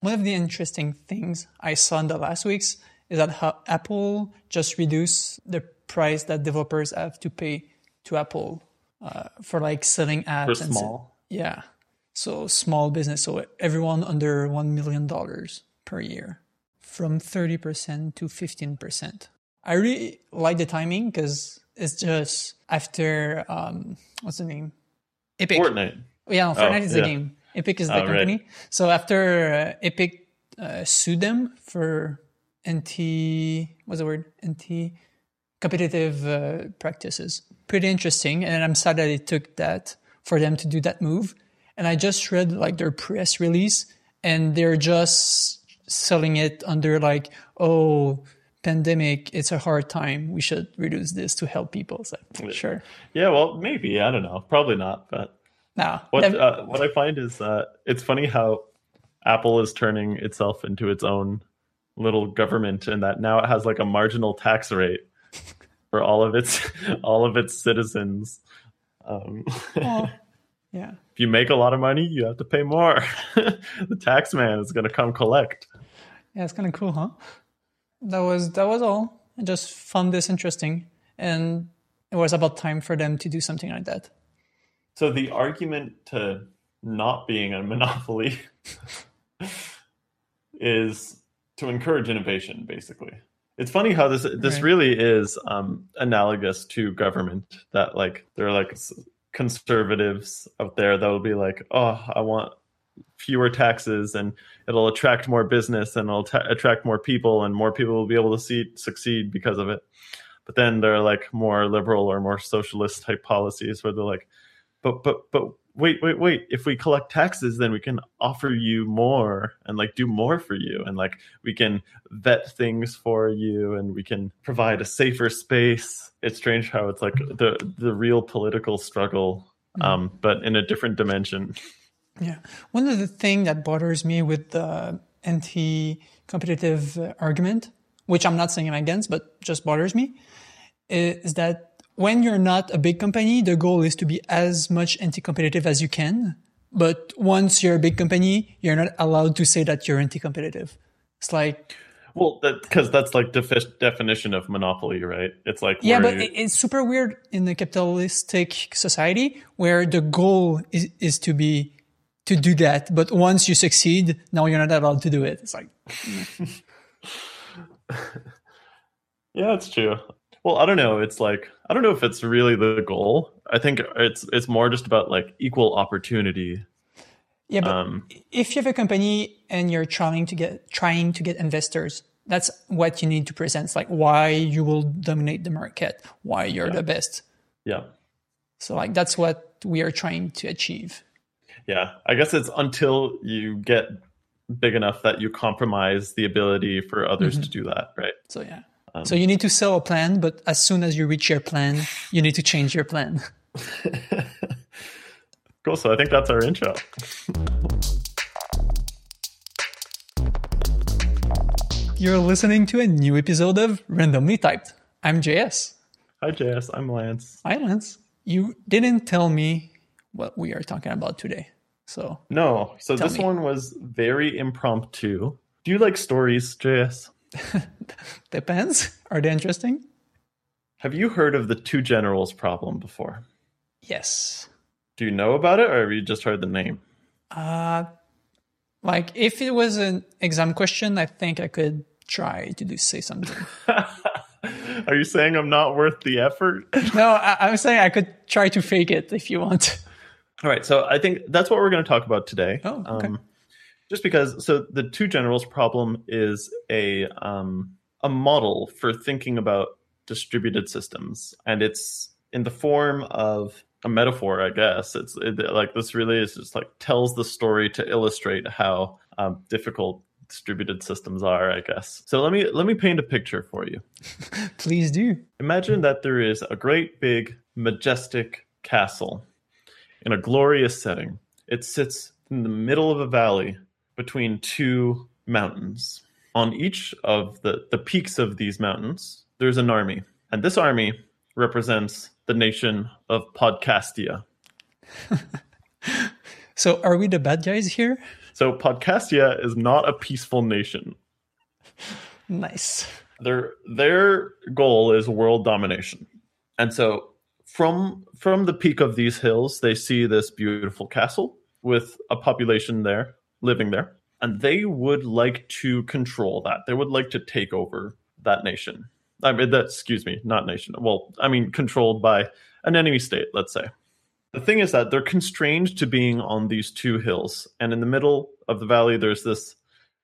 One of the interesting things I saw in the last weeks is that how Apple just reduced the price that developers have to pay to Apple uh, for like selling apps. For and small? yeah. So small business. So everyone under $1 million per year from 30% to 15%. I really like the timing because it's just after, um, what's the name? Epic. Fortnite. Yeah, Fortnite Oh, is the yeah. game. Epic is the Oh, right. company. So after uh, Epic uh, sued them for anti, what's the word? Anti competitive uh, practices. Pretty interesting. And I'm sad that it took that for them to do that move. And I just read like their press release and they're just selling it under like, oh, pandemic, it's a hard time. We should reduce this to help people. Like, sure. Yeah, well, maybe. I don't know. Probably not. But Now, what uh, what I find is uh, it's funny how Apple is turning itself into its own little government, and that now it has like a marginal tax rate for all of its all of its citizens. Um, yeah. if you make a lot of money, you have to pay more. the tax man is going to come collect. Yeah, it's kind of cool, huh? That was that was all. I just found this interesting, and it was about time for them to do something like that. So the argument to not being a monopoly is to encourage innovation, basically. It's funny how this this Right. really is um, analogous to government. That like there are like conservatives out there that will be like, oh, I want fewer taxes and it'll attract more business and it'll ta- attract more people and more people will be able to see succeed because of it. But then there are like more liberal or more socialist type policies where they're like, but but but wait wait wait. If we collect taxes then we can offer you more and like do more for you. And like we can vet things for you and we can provide a safer space. It's strange how it's like the the real political struggle um but in a different dimension. Yeah. One of the things that bothers me with the anti-competitive uh, argument, which I'm not saying I'm against, but just bothers me, is that when you're not a big company, the goal is to be as much anti-competitive as you can. But once you're a big company, you're not allowed to say that you're anti-competitive. It's like, well that because that's like defi- definition of monopoly right it's like yeah, but you- it's super weird in the capitalistic society where the goal is, is to be to do that. But once you succeed, now you're not allowed to do it. It's like, Yeah, it's true. Well, I don't know. It's like I don't know if it's really the goal. I think it's it's more just about like equal opportunity. yeah, but Um, if you have a company and you're trying to get trying to get investors, that's what you need to present. It's like why you will dominate the market, why you're the best. yeah, So like that's what we are trying to achieve. yeah. I guess it's until you get big enough that you compromise the ability for others to do that, right? So yeah. Um, so you need to sell a plan, but as soon as you reach your plan, you need to change your plan. Cool. So I think that's our intro. You're listening to a new episode of Randomly Typed. I'm JS. Hi, JS. I'm Lance. Hi, Lance. You didn't tell me what we are talking about today. So No, so this me. one was very impromptu. Do you like stories, JS? depends. Are they interesting? Have you heard of the two generals problem before? Yes. Do you know about it, or have you just heard the name? Uh, like if it was an exam question, I think I could try to do say something. Are you saying I'm not worth the effort? no, I, I'm saying I could try to fake it if you want. All right, so I think that's what we're going to talk about today. Oh, okay. Um, just because, so the two generals problem is a um, a model for thinking about distributed systems, and it's in the form of a metaphor, I guess. It's it, like this really is just like tells the story to illustrate how um, difficult distributed systems are, I guess. So let me let me paint a picture for you. Please do. Imagine that there is a great big majestic castle in a glorious setting. It sits in the middle of a valley between two mountains. On each of the, the peaks of these mountains, there's an army. And this army represents the nation of Podcastia. So are we the bad guys here? So Podcastia is not a peaceful nation. Nice. Their their goal is world domination. And so from from the peak of these hills, they see this beautiful castle with a population there living there. And they would like to control that. They would like to take over that nation. I mean that excuse me, not nation. Well, I mean controlled by an enemy state, let's say. The thing is that they're constrained to being on these two hills, and in the middle of the valley, there's this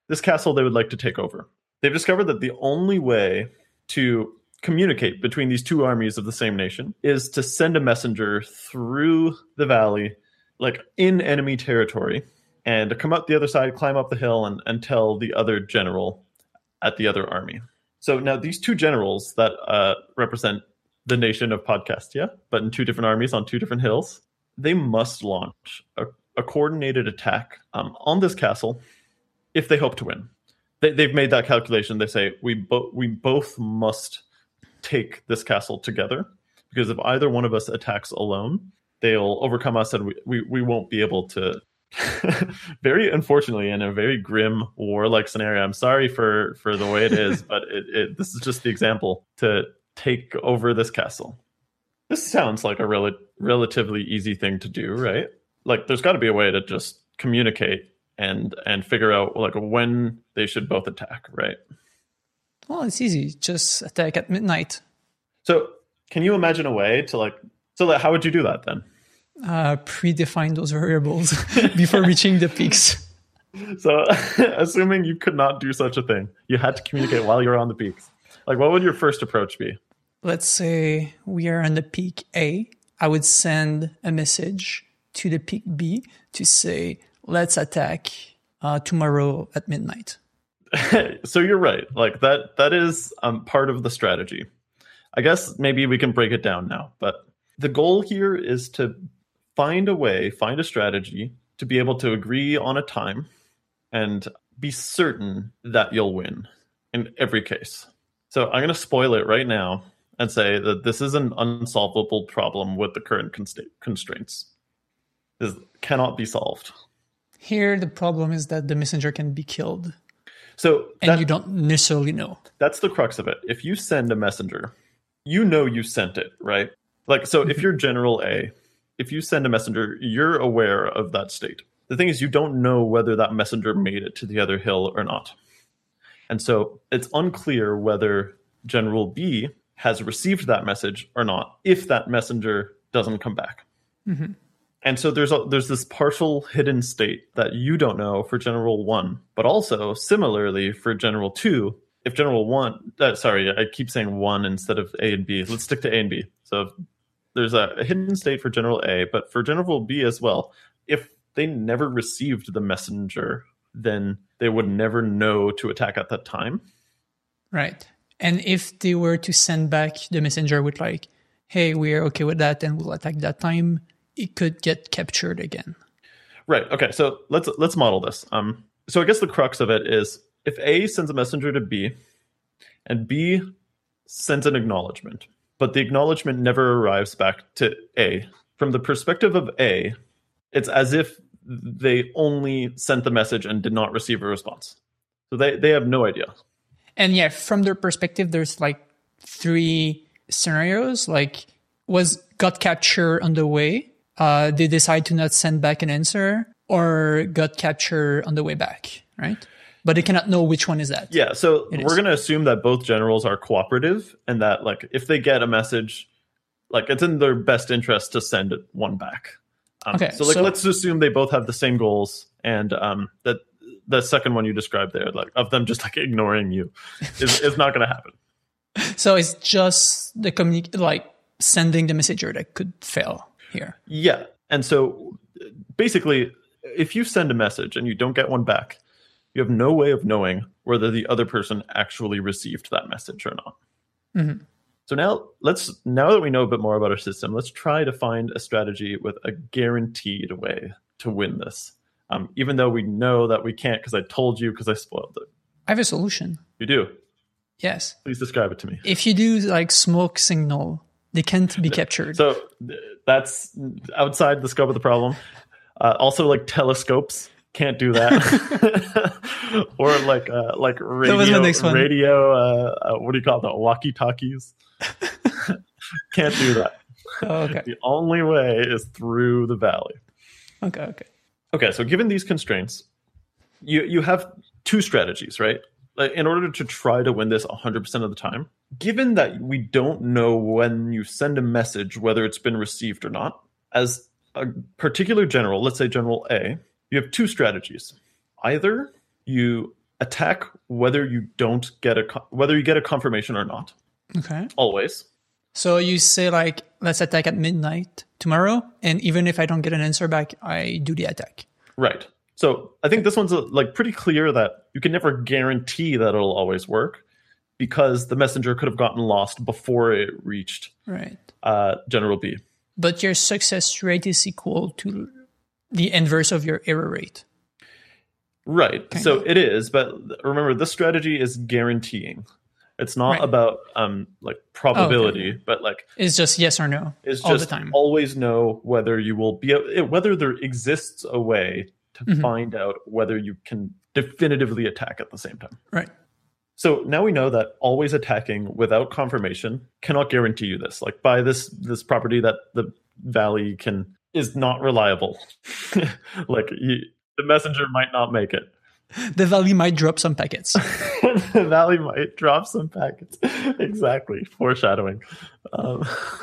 this castle they would like to take over. They've discovered that the only way to communicate between these two armies of the same nation is to send a messenger through the valley, like in enemy territory, and come up the other side, climb up the hill, and, and tell the other general at the other army. So now these two generals that uh, represent the nation of Podcastia, but in two different armies on two different hills, they must launch a, a coordinated attack um, on this castle if they hope to win. They, they've made that calculation. They say we both we both must take this castle together because if either one of us attacks alone, they'll overcome us and we, we, we won't be able to very unfortunately in a very grim warlike scenario i'm sorry for for the way it is but it, it, this is just the example to take over this castle this sounds like a rel- relatively easy thing to do right like there's got to be a way to just communicate and and figure out like when they should both attack right Well, it's easy. Just attack at midnight. so can you imagine a way to like so like, how would you do that then Uh, predefine those variables before reaching the peaks. So, assuming you could not do such a thing, you had to communicate while you were on the peaks. Like, what would your first approach be? Let's say we are on the peak A. I would send a message to the peak B to say, let's attack uh, tomorrow at midnight. so you're right. Like that. That is um, part of the strategy. I guess maybe we can break it down now. But the goal here is to find a way, find a strategy to be able to agree on a time and be certain that you'll win in every case. So I'm going to spoil it right now and say that this is an unsolvable problem with the current consta- constraints. This cannot be solved. Here, the problem is that the messenger can be killed, So and that- you don't necessarily know. that's the crux of it. If you send a messenger, you know you sent it, right? Like, so if mm-hmm. you're General A, if you send a messenger, you're aware of that state. The thing is, you don't know whether that messenger made it to the other hill or not. And so it's unclear whether General B has received that message or not if that messenger doesn't come back. And so there's a, there's this partial hidden state that you don't know for General One, but also similarly for General Two. If General One, uh, sorry, I keep saying one instead of A and B. Let's stick to A and B. So there's a, a hidden state for General A, but for General B as well. If they never received the messenger, then they would never know to attack at that time. Right. And if they were to send back the messenger with like, hey, we're okay with that and we'll attack that time, it could get captured again. Right. Okay. So let's let's model this. Um. So I guess the crux of it is if A sends a messenger to B, and B sends an acknowledgement, but the acknowledgement never arrives back to A. From the perspective of A, it's as if they only sent the message and did not receive a response. So they they have no idea. And yeah, from their perspective, there's like three scenarios. Like, was got captured on the way? Uh, they decide to not send back an answer, or got captured on the way back, right? But they cannot know which one is that. Yeah, so It we're going to assume that both generals are cooperative and that like if they get a message like it's in their best interest to send it one back. Um, Okay, so like so- let's assume they both have the same goals and um that the second one you described there like of them just like ignoring you is, is not going to happen. So it's just the communic like sending the messenger that could fail here. Yeah. And so basically if you send a message and you don't get one back, you have no way of knowing whether the other person actually received that message or not. Mhm. So now let's now that we know a bit more about our system, let's try to find a strategy with a guaranteed way to win this. Um, even though we know that we can't because I told you because I spoiled it. I have a solution. You do. Yes. Please describe it to me. If you do like smoke signal, they can't be captured. So that's outside the scope of the problem. Uh, also, like telescopes can't do that. or like uh, like radio, was the next one. radio. Uh, uh, what do you call it? Walkie talkies. can't do that. Oh, okay. The only way is through the valley. Okay. Okay. Okay, so given these constraints, you you have two strategies, right? Like in order to try to win this 100% of the time, given that we don't know when you send a message whether it's been received or not, as a particular general, let's say General A, you have two strategies. Either you attack whether you don't get a whether you get a confirmation or not, Okay. always. So you say like, let's attack at midnight tomorrow, and even if I don't get an answer back, I do the attack. Right. So I think this one's uh, like pretty clear that you can never guarantee that it'll always work because the messenger could have gotten lost before it reached Right. uh, General B. But your success rate is equal to the inverse of your error rate. Right. Kind so of. it is, but remember this strategy is guaranteeing. It's not Right. about um like probability, but like It's just yes or no it's all just the time. always know whether you will be whether there exists a way to Mhm. find out whether you can definitively attack at the same time. Right. So now we know that always attacking without confirmation cannot guarantee you this. Like by this this property that the valley can is not reliable. like you, the messenger might not make it. The valley might drop some packets. the valley might drop some packets. exactly, foreshadowing. Um,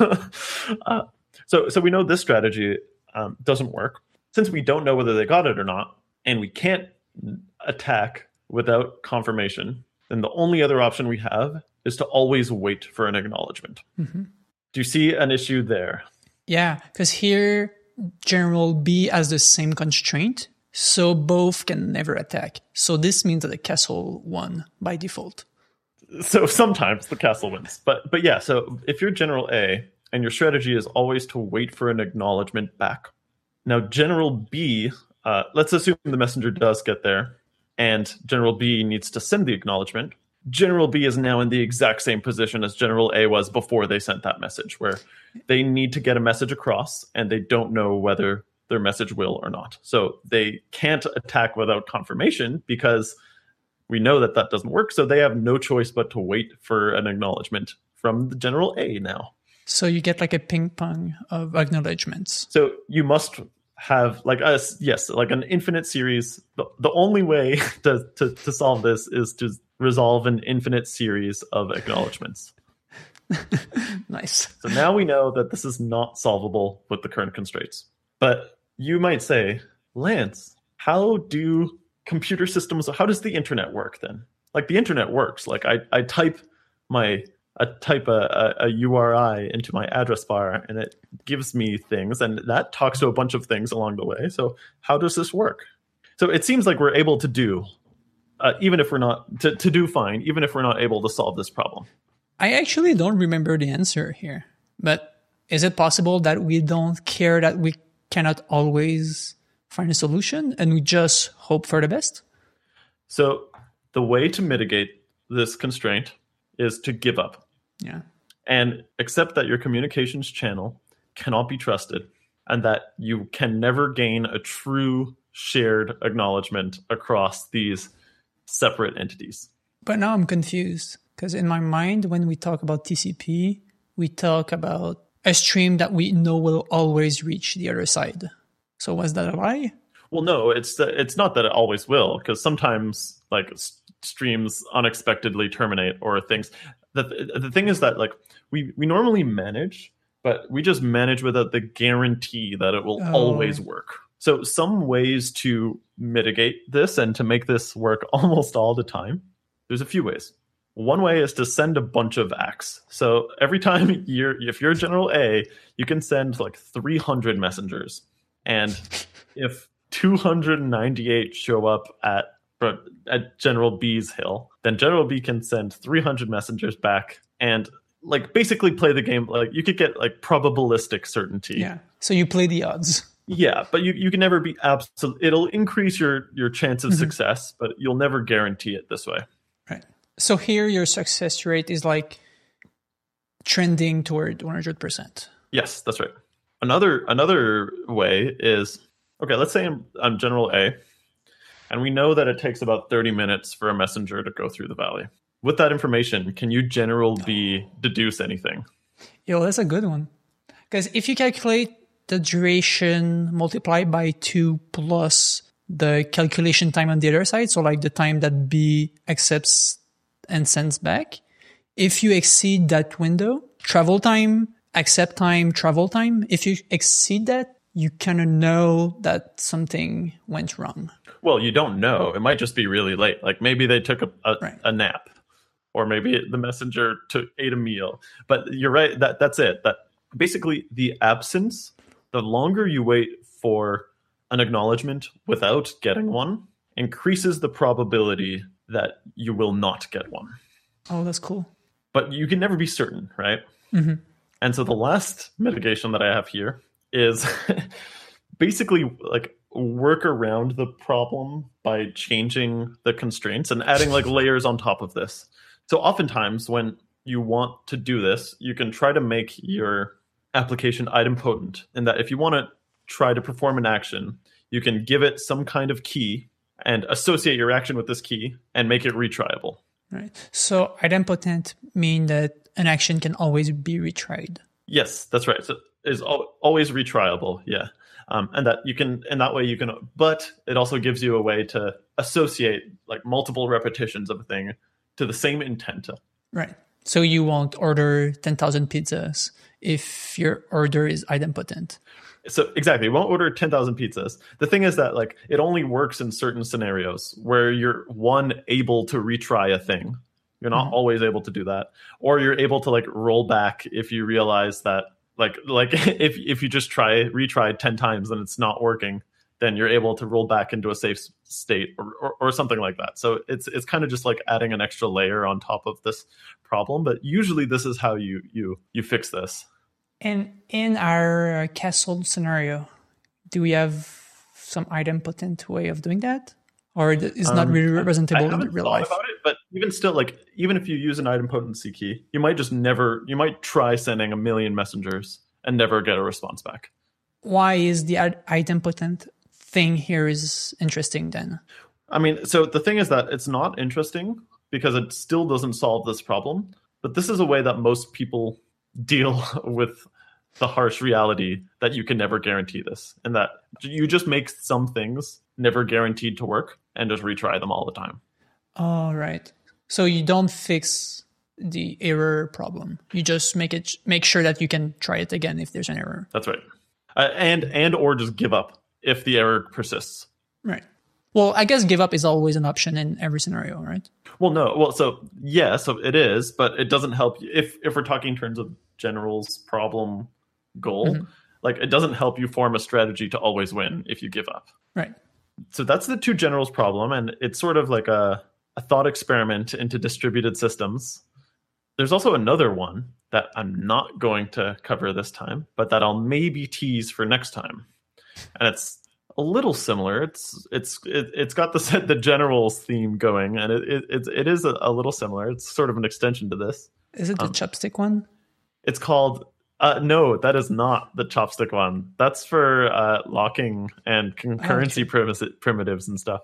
uh, so so we know this strategy um, doesn't work since we don't know whether they got it or not, and we can't attack without confirmation. Then the only other option we have is to always wait for an acknowledgement. Mhm. Do you see an issue there? Yeah, because here General B has the same constraint, so both can never attack. So this means that the castle won by default. so sometimes the castle wins but but yeah so if you're general a and your strategy is always to wait for an acknowledgement back now general b uh, let's assume the messenger does get there and general b needs to send the acknowledgement general b is now in the exact same position as general a was before they sent that message where they need to get a message across and they don't know whether their message will or not. So they can't attack without confirmation because we know that that doesn't work. So they have no choice but to wait for an acknowledgement from the general a now. So you get like a ping pong of acknowledgements. so you must have like us yes like an infinite series. The, the only way to, to to solve this is to resolve an infinite series of acknowledgements Nice. so now we know that this is not solvable with the current constraints but you might say lance how do computer systems how does the internet work then like the internet works like i i type my I type a, a, a URI into my address bar and it gives me things and that talks to a bunch of things along the way. So how does this work? So it seems like we're able to do, uh, even if we're not to, to do fine, even if we're not able to solve this problem. I actually don't remember the answer here, but is it possible that we don't care that we cannot always find a solution and we just hope for the best? So the way to mitigate this constraint is to give up Yeah. and accept that your communications channel cannot be trusted and that you can never gain a true shared acknowledgement across these separate entities. But now I'm confused because in my mind, when we talk about TCP, we talk about a stream that we know will always reach the other side. So was that a lie? Well, no, it's it's not that it always will, because sometimes like streams unexpectedly terminate or things. The the thing is that like we we normally manage, but we just manage without the guarantee that it will Oh. always work. So some ways to mitigate this and to make this work almost all the time. There's a few ways. One way is to send a bunch of acks. So every time you're if you're General A, you can send like 300 messengers. And if 298 show up at at General B's hill, then General B can send 300 messengers back and like basically play the game like you could get like probabilistic certainty. Yeah. So you play the odds. Yeah, but you, you can never be absolute it'll increase your your chance of Mhm. success, but you'll never guarantee it this way. Right. So here your success rate is like trending toward 100%. Yes, that's right. Another another way is okay. Let's say I'm, I'm General A, And we know that it takes about 30 minutes for a messenger to go through the valley. With that information, can you general B deduce anything? Yo, that's a good one. Because if you calculate the duration multiplied by two plus the calculation time on the other side, so like the time that B accepts and sends back, if you exceed that window, travel time, accept time, travel time, if you exceed that, you kind of know that something went wrong. Well, you don't know. It might just be really late. Like maybe they took a, a, Right. a nap, or maybe the messenger took ate a meal. But you're right. That that's it. That basically the absence. The longer you wait for an acknowledgement without getting one, increases the probability that you will not get one. Oh, that's cool. But you can never be certain, right? Mhm. And so the last mitigation that I have here is basically like work around the problem by changing the constraints and adding like layers on top of this. So oftentimes when you want to do this, you can try to make your application idempotent in that if you want to try to perform an action, you can give it some kind of key and associate your action with this key and make it retryable. Right. So idempotent mean that an action can always be retried. Yes, that's right. So is al- always retriable. Yeah. Um, and that you can, and that way you can, but it also gives you a way to associate like multiple repetitions of a thing to the same intent. Right. So you won't order 10,000 pizzas if your order is idempotent. So exactly, you won't order 10,000 pizzas. The thing is that like it only works in certain scenarios where you're one able to retry a thing. You're not mm-hmm. always able to do that, or you're able to like roll back if you realize that like like if if you just try retry 10 times and it's not working, then you're able to roll back into a safe state or, or, or something like that. So it's it's kind of just like adding an extra layer on top of this problem, but usually this is how you you you fix this. And in our castle scenario, do we have some idempotent way of doing that? Or is not Um, really representable in real life? it, but even still, like even if you use an idempotency key, you might just never. You might try sending a million messengers and never get a response back. Why is the id- idempotent thing here is interesting then? I mean, so the thing is that it's not interesting because it still doesn't solve this problem. But this is a way that most people deal with the harsh reality that you can never guarantee this, and that you just make some things never guaranteed to work and just retry them all the time. All right. So you don't fix the error problem. You just make it make sure that you can try it again if there's an error. That's right. Uh, and and or just give up if the error persists. Right. Well, I guess give up is always an option in every scenario, right? Well, no. Well, so yeah, so it is, but it doesn't help you if if we're talking in terms of general's problem goal. Mm-hmm. Like it doesn't help you form a strategy to always win if you give up. Right. So that's the two generals problem, and it's sort of like a a thought experiment into distributed systems. There's also another one that I'm not going to cover this time, but that I'll maybe tease for next time, and it's a little similar. It's it's it, it's got the the generals theme going, and it it it, is a, a little similar. It's sort of an extension to this. Is it the Um, chopstick one? It's called. Uh, no, that is not the chopstick one. That's for uh, locking and concurrency Okay. primis- primitives and stuff.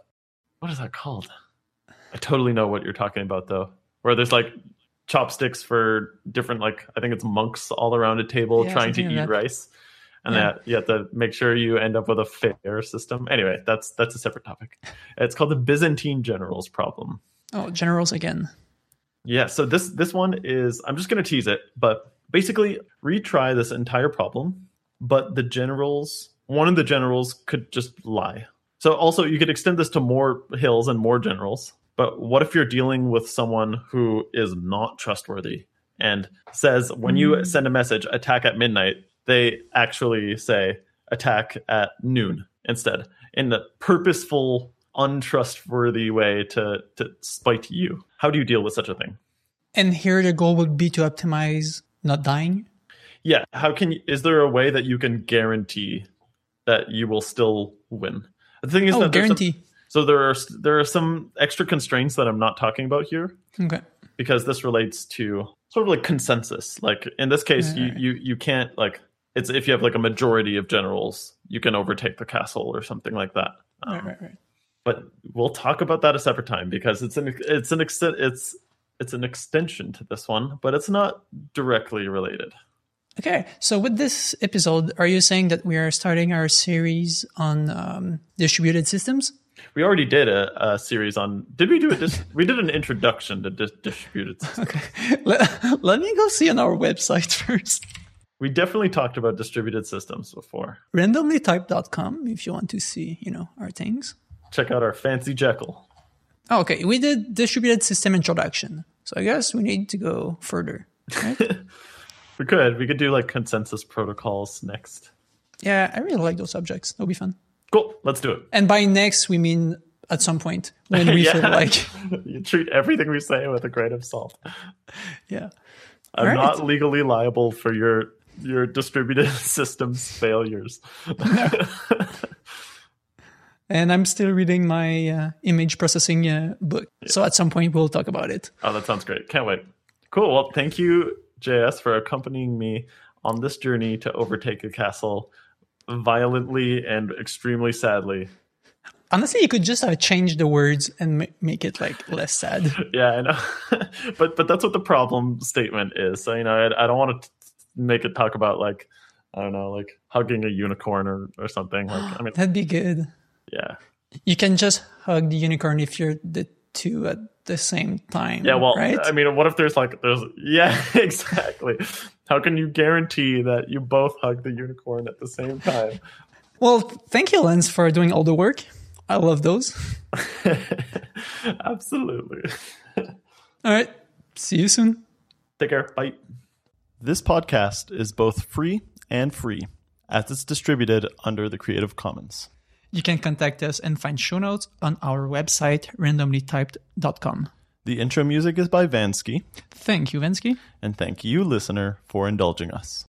What is that called? I totally know what you're talking about, though. Where there's like chopsticks for different, like I think it's monks all around a table Yeah, trying to eat rice, and Yeah. that you have to make sure you end up with a fair system. Anyway, that's that's a separate topic. It's called the Byzantine generals problem. Oh, generals again. Yeah, so this this one is I'm just going to tease it, but basically retry this entire problem, but the generals one of the generals could just lie. So also you could extend this to more hills and more generals. But what if you're dealing with someone who is not trustworthy and says when you Mm. send a message attack at midnight, they actually say attack at noon instead in the purposeful untrustworthy way to to spite you. How do you deal with such a thing? And here the goal would be to optimize not dying. Yeah, how can you, is there a way that you can guarantee that you will still win? The thing is Oh, that there's some- guarantee. so there are there are some extra constraints that I'm not talking about here Okay. because this relates to sort of like consensus. Like in this case, Right, you right. you you can't like it's if you have like a majority of generals, you can overtake the castle or something like that. Um, Right, right, right. but we'll talk about that a separate time because it's an it's an extent it's it's an extension to this one, but it's not directly related. Okay, so with this episode, are you saying that we are starting our series on um, distributed systems? We already did a, a series on. Did we do it? Dis- we did an introduction to dis- distributed systems. Okay, let, let me go see on our website first. We definitely talked about distributed systems before. Randomlytyped.com if you want to see, you know, our things. Check out our fancy Jekyll. Oh, okay, we did distributed system introduction, so I guess we need to go further. Right? We could. We could do like consensus protocols next. yeah, I really like those subjects. That'll be fun. Cool. Let's do it. And by next, we mean at some point when we feel like, you treat everything we say with a grain of salt. yeah. I'm right. not legally liable for your your distributed systems failures. And I'm still reading my uh, image processing uh, book. So at some point, we'll talk about it. oh, that sounds great. Can't wait. Cool. Well, thank you, JS, for accompanying me on this journey to overtake a castle violently and extremely sadly. Honestly, you could just uh, change the words and ma- make it like less sad. Yeah, I know. but but that's what the problem statement is. So, you know, I, I don't want to make it talk about like I don't know, like hugging a unicorn or, or something. Like I mean, That'd be good. yeah. You can just hug the unicorn if you're the two at the same time. Yeah, well, right? I mean, what if there's like there's yeah, exactly. How can you guarantee that you both hug the unicorn at the same time? well, thank you, Lance, for doing all the work. I love those. Absolutely. All right. See you soon. Take care. Bye. This podcast is both free and free, as it's distributed under the Creative Commons. You can contact us and find show notes on our website, randomlytyped.com. The intro music is by Vansky, Thank you, Vensky. and thank you, listener, for indulging us.